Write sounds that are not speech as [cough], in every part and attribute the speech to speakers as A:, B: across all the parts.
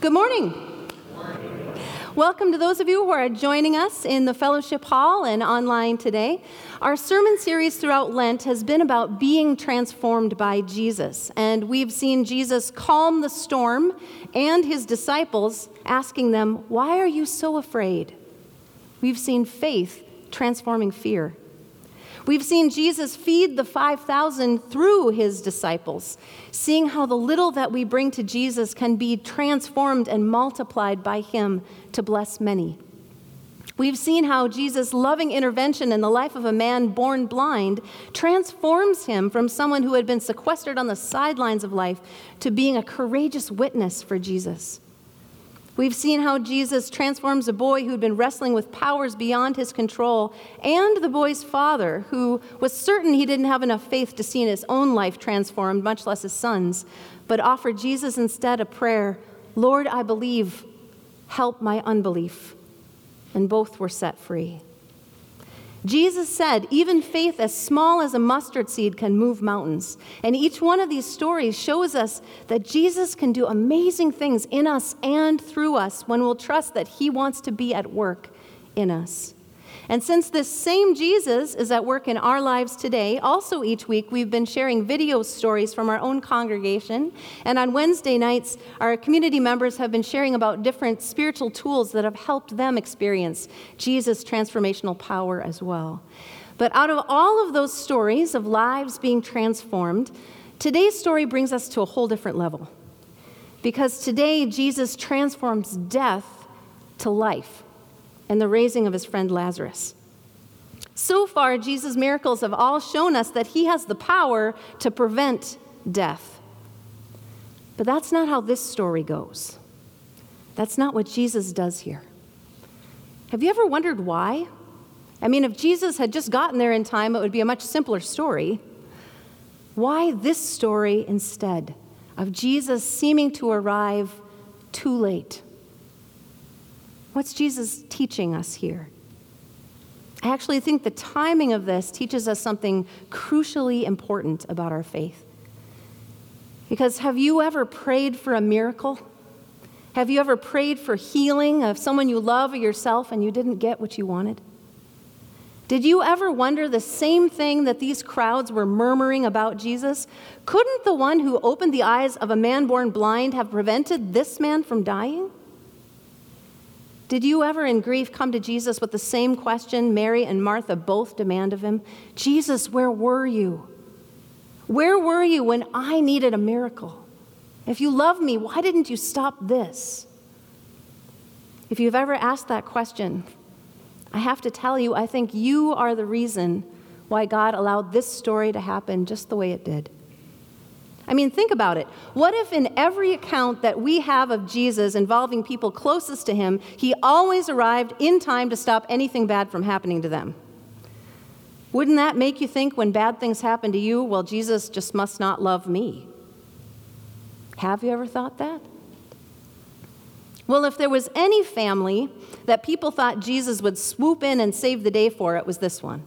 A: Good morning. Welcome to those of you who are joining us in the fellowship hall and online today. Our sermon series throughout Lent has been about being transformed by Jesus. And we've seen Jesus calm the storm and his disciples, asking them, Why are you so afraid? We've seen faith transforming fear. We've seen Jesus feed the 5,000 through his disciples, seeing how the little that we bring to Jesus can be transformed and multiplied by him to bless many. We've seen how Jesus' loving intervention in the life of a man born blind transforms him from someone who had been sequestered on the sidelines of life to being a courageous witness for Jesus. We've seen how Jesus transforms a boy who'd been wrestling with powers beyond his control and the boy's father, who was certain he didn't have enough faith to see his own life transformed, much less his son's, but offered Jesus instead a prayer Lord, I believe, help my unbelief. And both were set free. Jesus said, even faith as small as a mustard seed can move mountains. And each one of these stories shows us that Jesus can do amazing things in us and through us when we'll trust that He wants to be at work in us. And since this same Jesus is at work in our lives today, also each week we've been sharing video stories from our own congregation. And on Wednesday nights, our community members have been sharing about different spiritual tools that have helped them experience Jesus' transformational power as well. But out of all of those stories of lives being transformed, today's story brings us to a whole different level. Because today, Jesus transforms death to life and the raising of his friend Lazarus. So far, Jesus' miracles have all shown us that he has the power to prevent death. But that's not how this story goes. That's not what Jesus does here. Have you ever wondered why? I mean, if Jesus had just gotten there in time, it would be a much simpler story. Why this story instead of Jesus seeming to arrive too late? What's Jesus teaching us here? I actually think the timing of this teaches us something crucially important about our faith. Because have you ever prayed for a miracle? Have you ever prayed for healing of someone you love or yourself and you didn't get what you wanted? Did you ever wonder the same thing that these crowds were murmuring about Jesus? Couldn't the one who opened the eyes of a man born blind have prevented this man from dying? Did you ever in grief come to Jesus with the same question Mary and Martha both demand of him? Jesus, where were you? Where were you when I needed a miracle? If you love me, why didn't you stop this? If you've ever asked that question, I have to tell you, I think you are the reason why God allowed this story to happen just the way it did. I mean, think about it. What if in every account that we have of Jesus involving people closest to him, he always arrived in time to stop anything bad from happening to them? Wouldn't that make you think when bad things happen to you, well, Jesus just must not love me? Have you ever thought that? Well, if there was any family that people thought Jesus would swoop in and save the day for, it was this one.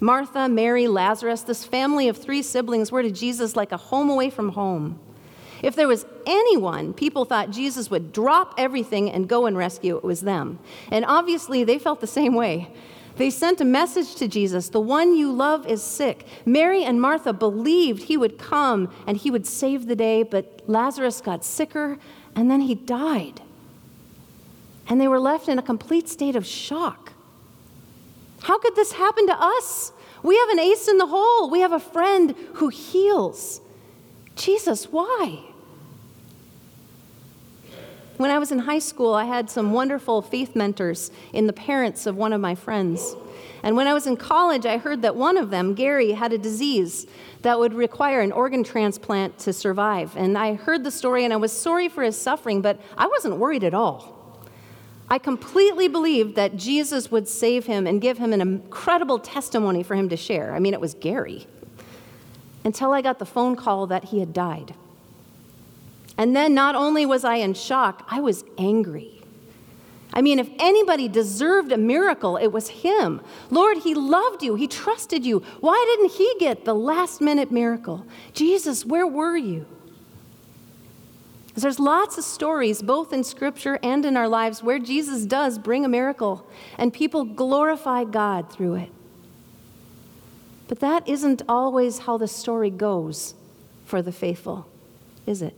A: Martha, Mary, Lazarus, this family of three siblings were to Jesus like a home away from home. If there was anyone people thought Jesus would drop everything and go and rescue, it was them. And obviously, they felt the same way. They sent a message to Jesus The one you love is sick. Mary and Martha believed he would come and he would save the day, but Lazarus got sicker and then he died. And they were left in a complete state of shock. How could this happen to us? We have an ace in the hole. We have a friend who heals. Jesus, why? When I was in high school, I had some wonderful faith mentors in the parents of one of my friends. And when I was in college, I heard that one of them, Gary, had a disease that would require an organ transplant to survive. And I heard the story and I was sorry for his suffering, but I wasn't worried at all. I completely believed that Jesus would save him and give him an incredible testimony for him to share. I mean, it was Gary. Until I got the phone call that he had died. And then not only was I in shock, I was angry. I mean, if anybody deserved a miracle, it was him. Lord, he loved you, he trusted you. Why didn't he get the last minute miracle? Jesus, where were you? There's lots of stories, both in Scripture and in our lives, where Jesus does bring a miracle and people glorify God through it. But that isn't always how the story goes for the faithful, is it?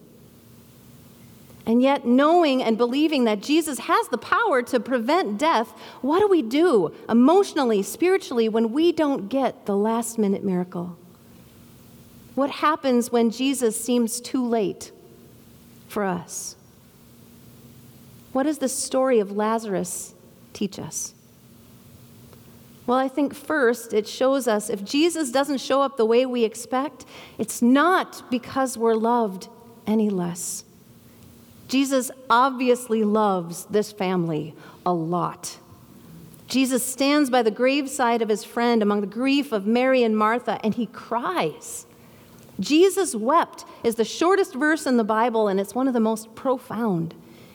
A: And yet, knowing and believing that Jesus has the power to prevent death, what do we do emotionally, spiritually, when we don't get the last minute miracle? What happens when Jesus seems too late for us? What does the story of Lazarus teach us? Well, I think first it shows us if Jesus doesn't show up the way we expect, it's not because we're loved any less. Jesus obviously loves this family a lot. Jesus stands by the graveside of his friend among the grief of Mary and Martha, and he cries. Jesus wept is the shortest verse in the Bible, and it's one of the most profound.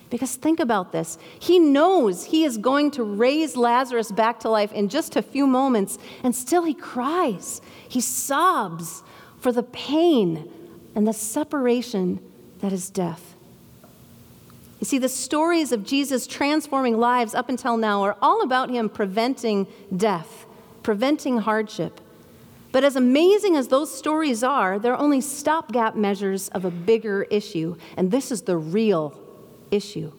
A: Because think about this. He knows he is going to raise Lazarus back to life in just a few moments, and still he cries. He sobs for the pain and the separation that is death. You see, the stories of Jesus transforming lives up until now are all about him preventing death, preventing hardship. But as amazing as those stories are, they're only stopgap measures of a bigger issue, and this is the real issue.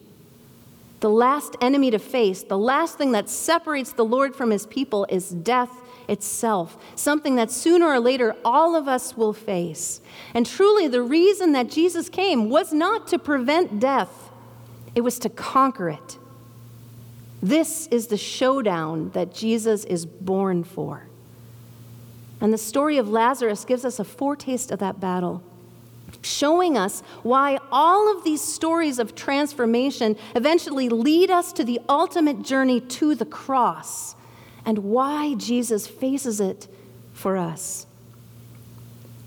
A: The last enemy to face, the last thing that separates the Lord from his people is death itself, something that sooner or later all of us will face. And truly, the reason that Jesus came was not to prevent death, it was to conquer it. This is the showdown that Jesus is born for. And the story of Lazarus gives us a foretaste of that battle showing us why all of these stories of transformation eventually lead us to the ultimate journey to the cross and why Jesus faces it for us.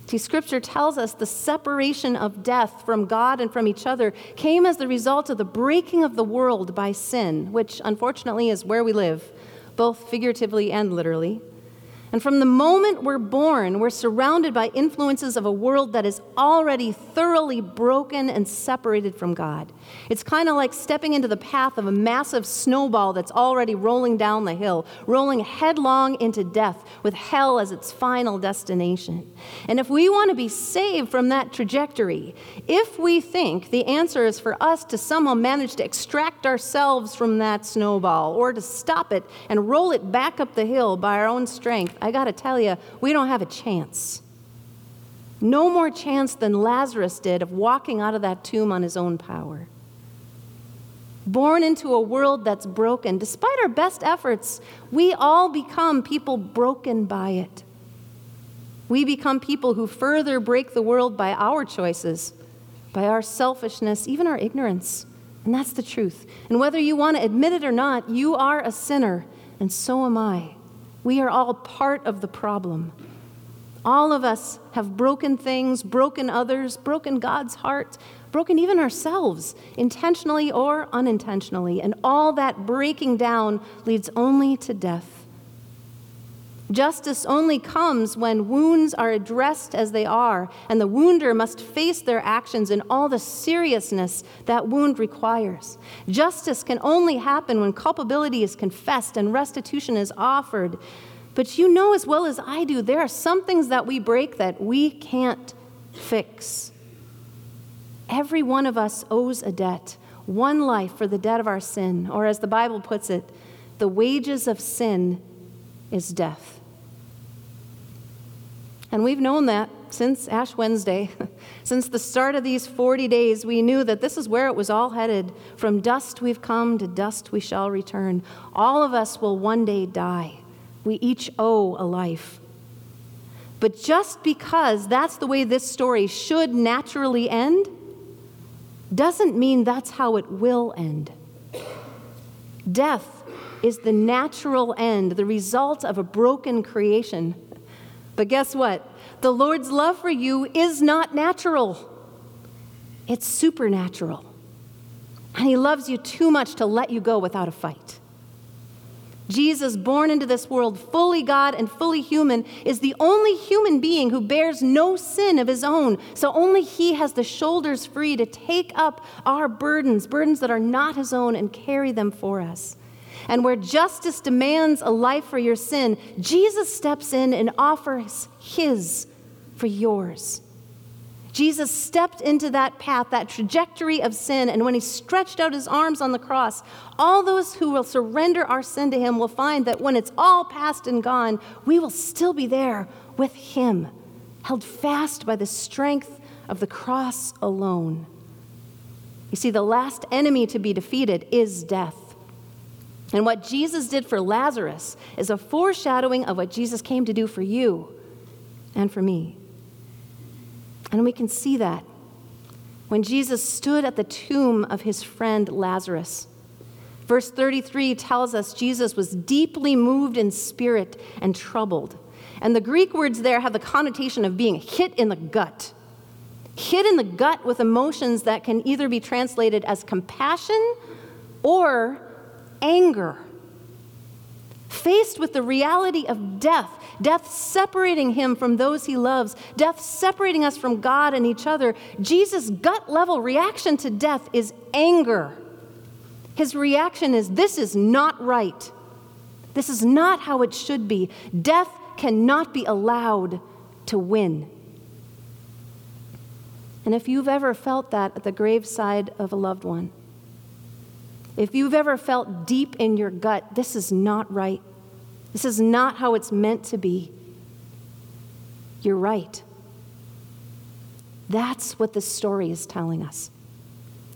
A: See, Scripture tells us the separation of death from God and from each other came as the result of the breaking of the world by sin, which unfortunately is where we live, both figuratively and literally. And from the moment we're born, we're surrounded by influences of a world that is already thoroughly broken and separated from God. It's kind of like stepping into the path of a massive snowball that's already rolling down the hill, rolling headlong into death with hell as its final destination. And if we want to be saved from that trajectory, if we think the answer is for us to somehow manage to extract ourselves from that snowball or to stop it and roll it back up the hill by our own strength, I got to tell you, we don't have a chance. No more chance than Lazarus did of walking out of that tomb on his own power. Born into a world that's broken, despite our best efforts, we all become people broken by it. We become people who further break the world by our choices, by our selfishness, even our ignorance. And that's the truth. And whether you want to admit it or not, you are a sinner, and so am I. We are all part of the problem. All of us have broken things, broken others, broken God's heart, broken even ourselves, intentionally or unintentionally. And all that breaking down leads only to death. Justice only comes when wounds are addressed as they are, and the wounder must face their actions in all the seriousness that wound requires. Justice can only happen when culpability is confessed and restitution is offered. But you know as well as I do, there are some things that we break that we can't fix. Every one of us owes a debt, one life for the debt of our sin, or as the Bible puts it, the wages of sin is death. And we've known that since Ash Wednesday. [laughs] since the start of these 40 days, we knew that this is where it was all headed. From dust we've come, to dust we shall return. All of us will one day die. We each owe a life. But just because that's the way this story should naturally end, doesn't mean that's how it will end. Death is the natural end, the result of a broken creation. But guess what? The Lord's love for you is not natural, it's supernatural. And He loves you too much to let you go without a fight. Jesus, born into this world, fully God and fully human, is the only human being who bears no sin of his own. So only he has the shoulders free to take up our burdens, burdens that are not his own, and carry them for us. And where justice demands a life for your sin, Jesus steps in and offers his for yours. Jesus stepped into that path, that trajectory of sin, and when he stretched out his arms on the cross, all those who will surrender our sin to him will find that when it's all past and gone, we will still be there with him, held fast by the strength of the cross alone. You see, the last enemy to be defeated is death. And what Jesus did for Lazarus is a foreshadowing of what Jesus came to do for you and for me. And we can see that when Jesus stood at the tomb of his friend Lazarus. Verse 33 tells us Jesus was deeply moved in spirit and troubled. And the Greek words there have the connotation of being hit in the gut. Hit in the gut with emotions that can either be translated as compassion or anger. Faced with the reality of death, death separating him from those he loves, death separating us from God and each other, Jesus' gut level reaction to death is anger. His reaction is this is not right. This is not how it should be. Death cannot be allowed to win. And if you've ever felt that at the graveside of a loved one, if you've ever felt deep in your gut, this is not right. This is not how it's meant to be. You're right. That's what this story is telling us.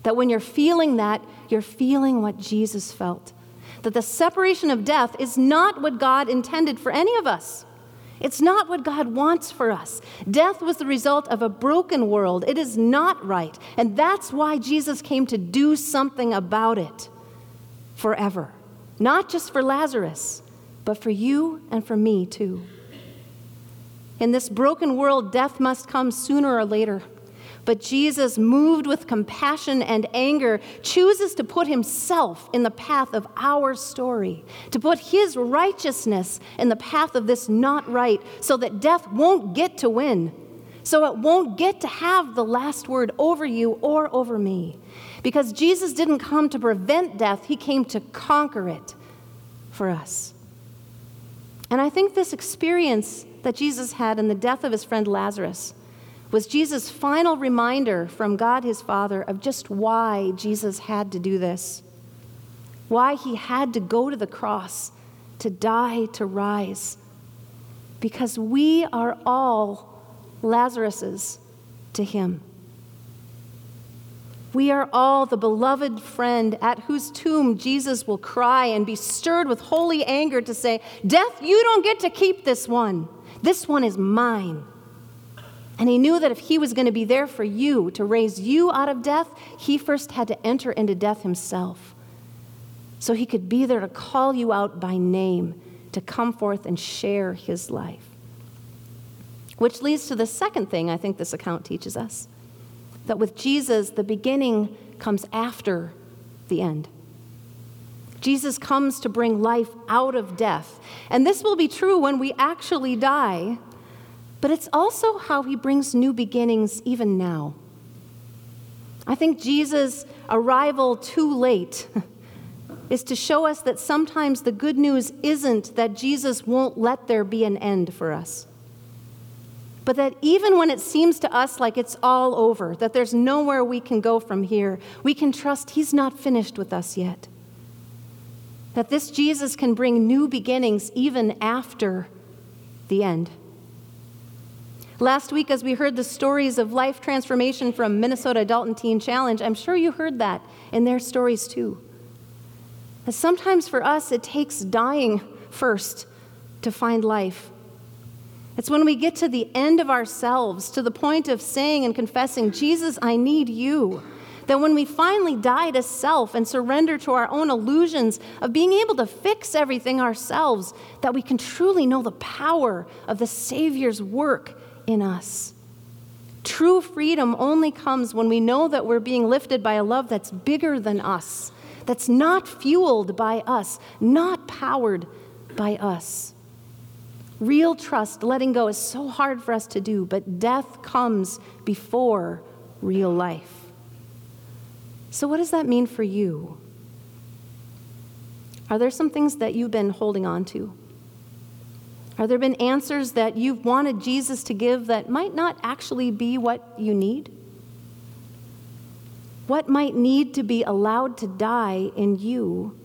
A: That when you're feeling that, you're feeling what Jesus felt. That the separation of death is not what God intended for any of us. It's not what God wants for us. Death was the result of a broken world. It is not right. And that's why Jesus came to do something about it forever. Not just for Lazarus, but for you and for me too. In this broken world, death must come sooner or later. But Jesus, moved with compassion and anger, chooses to put himself in the path of our story, to put his righteousness in the path of this not right, so that death won't get to win, so it won't get to have the last word over you or over me. Because Jesus didn't come to prevent death, he came to conquer it for us. And I think this experience that Jesus had in the death of his friend Lazarus was Jesus' final reminder from God his Father of just why Jesus had to do this, why he had to go to the cross, to die, to rise. Because we are all Lazaruses to him. We are all the beloved friend at whose tomb Jesus will cry and be stirred with holy anger to say, Death, you don't get to keep this one. This one is mine. And he knew that if he was going to be there for you, to raise you out of death, he first had to enter into death himself. So he could be there to call you out by name, to come forth and share his life. Which leads to the second thing I think this account teaches us that with Jesus, the beginning comes after the end. Jesus comes to bring life out of death. And this will be true when we actually die, but it's also how he brings new beginnings even now. I think Jesus' arrival too late [laughs] is to show us that sometimes the good news isn't that Jesus won't let there be an end for us but that even when it seems to us like it's all over, that there's nowhere we can go from here, we can trust He's not finished with us yet. That this Jesus can bring new beginnings even after the end. Last week, as we heard the stories of life transformation from Minnesota Adult and Teen Challenge, I'm sure you heard that in their stories too. That sometimes for us, it takes dying first to find life. It's when we get to the end of ourselves, to the point of saying and confessing, Jesus, I need you. That when we finally die to self and surrender to our own illusions of being able to fix everything ourselves, that we can truly know the power of the Savior's work in us. True freedom only comes when we know that we're being lifted by a love that's bigger than us, that's not fueled by us, not powered by us. Real trust, letting go, is so hard for us to do, but death comes before real life. So, what does that mean for you? Are there some things that you've been holding on to? Are there been answers that you've wanted Jesus to give that might not actually be what you need? What might need to be allowed to die in you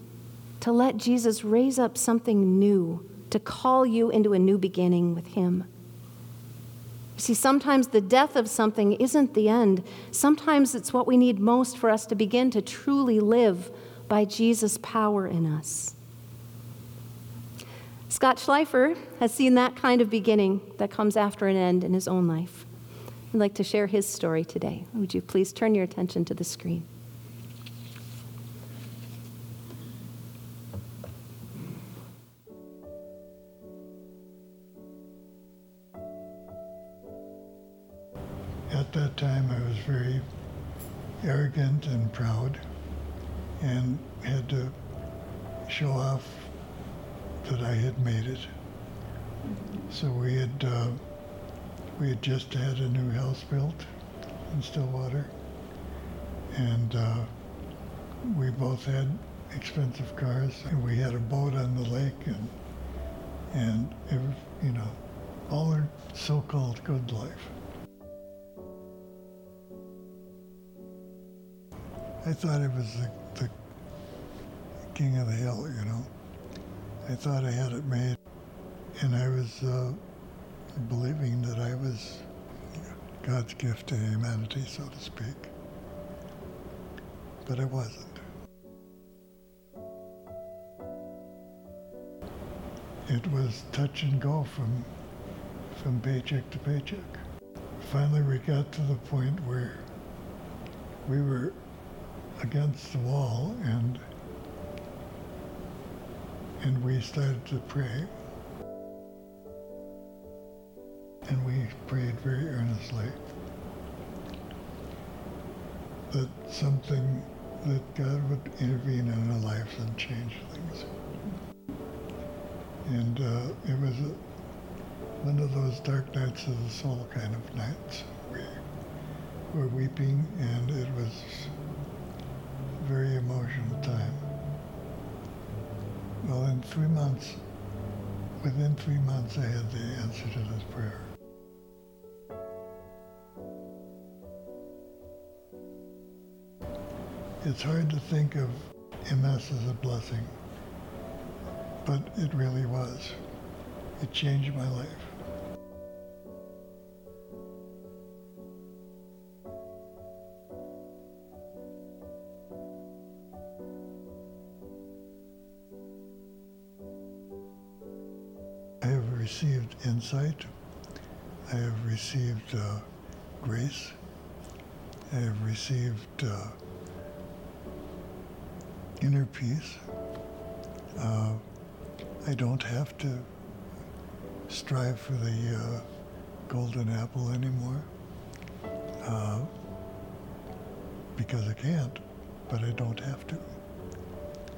A: to let Jesus raise up something new, to call you into a new beginning with Him? See, sometimes the death of something isn't the end. Sometimes it's what we need most for us to begin to truly live by Jesus' power in us. Scott Schleifer has seen that kind of beginning that comes after an end in his own life. I'd like to share his story today. Would you please turn your attention to the screen?
B: We had just had a new house built in Stillwater, and uh, we both had expensive cars, and we had a boat on the lake, and and it you know, all our so-called good life. I thought it was the, the king of the hill, you know. I thought I had it made, and I was uh, believing that I was God's gift to humanity, so to speak. But I wasn't. It was touch and go from from paycheck to paycheck. Finally, we got to the point where we were against the wall and and we started to pray. And we prayed very earnestly that something, that God would intervene in our lives and change things. And uh, it was a, one of those dark nights of the soul kind of nights. We were weeping, and it was a very emotional time. Well, in three months, within three months, I had the answer to this prayer. It's hard to think of MS as a blessing, but it really was. It changed my life. I have received insight. I have received uh, grace. I have received uh, inner peace. Uh, I don't have to strive for the uh, golden apple anymore uh, because I can't, but I don't have to.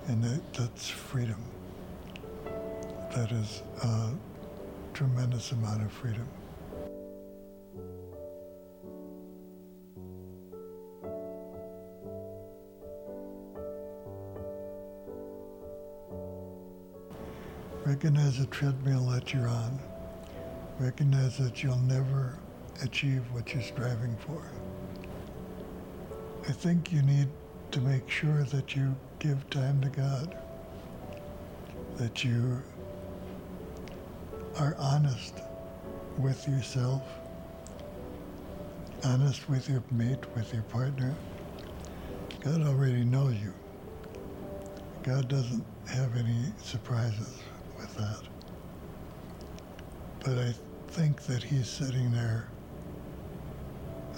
B: And that, that's freedom. That is a tremendous amount of freedom. Recognize the treadmill that you're on. Recognize that you'll never achieve what you're striving for. I think you need to make sure that you give time to God, that you are honest with yourself, honest with your mate, with your partner. God already knows you. God doesn't have any surprises that. But I think that He's sitting there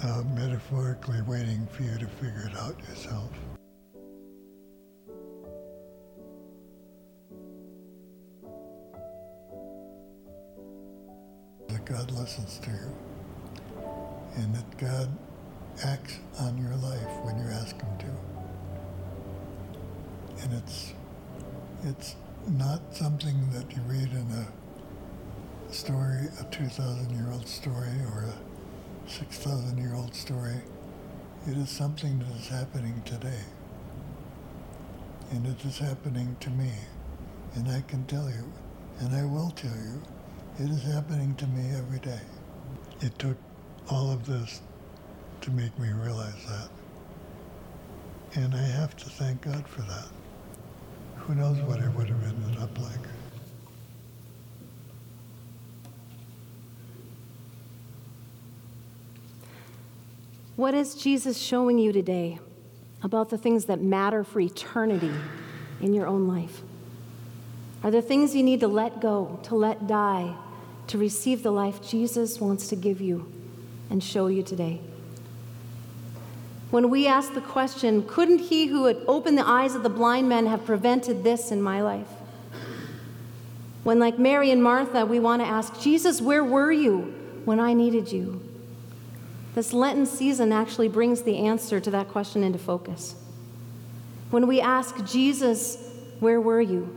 B: uh, metaphorically waiting for you to figure it out yourself. That God listens to you and that God acts on your life when you ask Him to. And it's, it's not something that you read in a story, a 2,000 year old story or a 6,000 year old story. It is something that is happening today. And it is happening to me. And I can tell you, and I will tell you, it is happening to me every day. It took all of this to make me realize that. And I have to thank God for that. Who knows what it would have ended up like.
A: What is Jesus showing you today about the things that matter for eternity in your own life? Are there things you need to let go, to let die, to receive the life Jesus wants to give you and show you today? When we ask the question, couldn't he who had opened the eyes of the blind men have prevented this in my life? When, like Mary and Martha, we want to ask, Jesus, where were you when I needed you? This Lenten season actually brings the answer to that question into focus. When we ask, Jesus, where were you?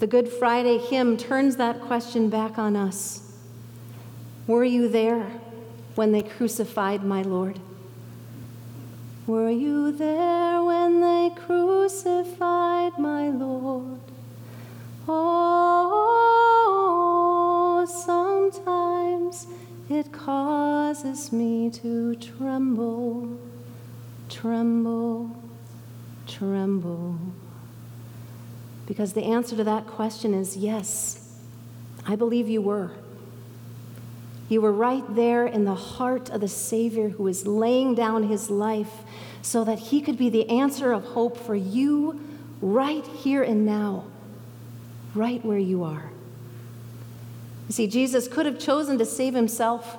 A: The Good Friday hymn turns that question back on us. Were you there when they crucified my Lord? Were you there when they crucified my Lord? Oh, sometimes it causes me to tremble, tremble, tremble. Because the answer to that question is yes, I believe you were. You were right there in the heart of the Savior who was laying down his life so that he could be the answer of hope for you right here and now, right where you are. You see, Jesus could have chosen to save himself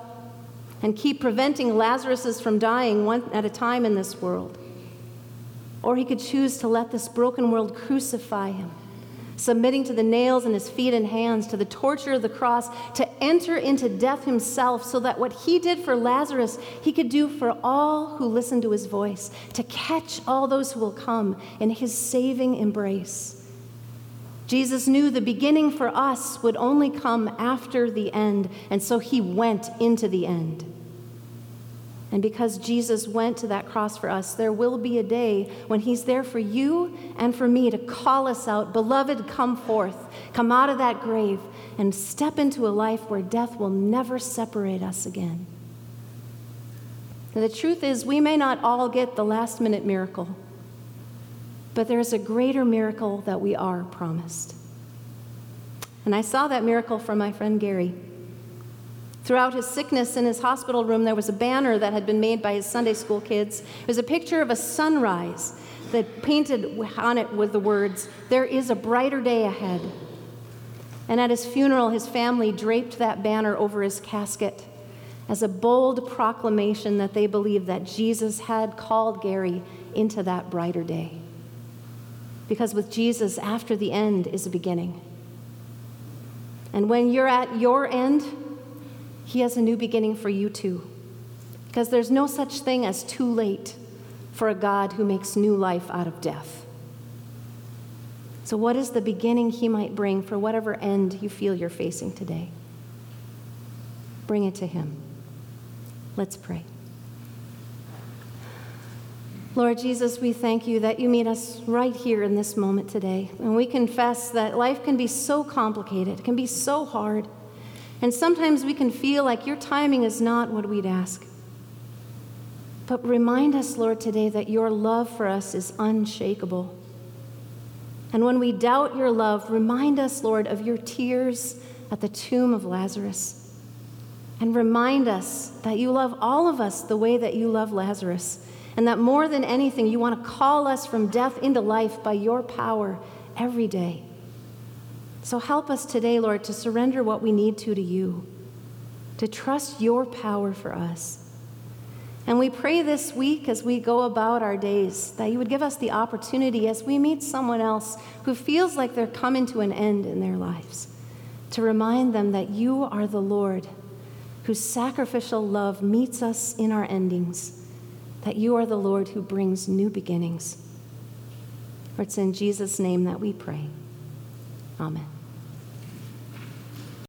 A: and keep preventing Lazarus from dying one at a time in this world. Or he could choose to let this broken world crucify him submitting to the nails in his feet and hands, to the torture of the cross, to enter into death himself, so that what he did for Lazarus, he could do for all who listen to his voice, to catch all those who will come in his saving embrace. Jesus knew the beginning for us would only come after the end, and so he went into the end. And because Jesus went to that cross for us, there will be a day when He's there for you and for me to call us out Beloved, come forth, come out of that grave, and step into a life where death will never separate us again. Now, the truth is, we may not all get the last minute miracle, but there's a greater miracle that we are promised. And I saw that miracle from my friend Gary. Throughout his sickness in his hospital room, there was a banner that had been made by his Sunday school kids. It was a picture of a sunrise that painted on it with the words, There is a brighter day ahead. And at his funeral, his family draped that banner over his casket as a bold proclamation that they believed that Jesus had called Gary into that brighter day. Because with Jesus, after the end is a beginning. And when you're at your end, he has a new beginning for you too. Because there's no such thing as too late for a God who makes new life out of death. So, what is the beginning He might bring for whatever end you feel you're facing today? Bring it to Him. Let's pray. Lord Jesus, we thank you that you meet us right here in this moment today. And we confess that life can be so complicated, it can be so hard. And sometimes we can feel like your timing is not what we'd ask. But remind us, Lord, today that your love for us is unshakable. And when we doubt your love, remind us, Lord, of your tears at the tomb of Lazarus. And remind us that you love all of us the way that you love Lazarus. And that more than anything, you want to call us from death into life by your power every day. So help us today, Lord, to surrender what we need to to you, to trust your power for us. And we pray this week as we go about our days that you would give us the opportunity as we meet someone else who feels like they're coming to an end in their lives to remind them that you are the Lord whose sacrificial love meets us in our endings, that you are the Lord who brings new beginnings. For it's in Jesus' name that we pray. Amen.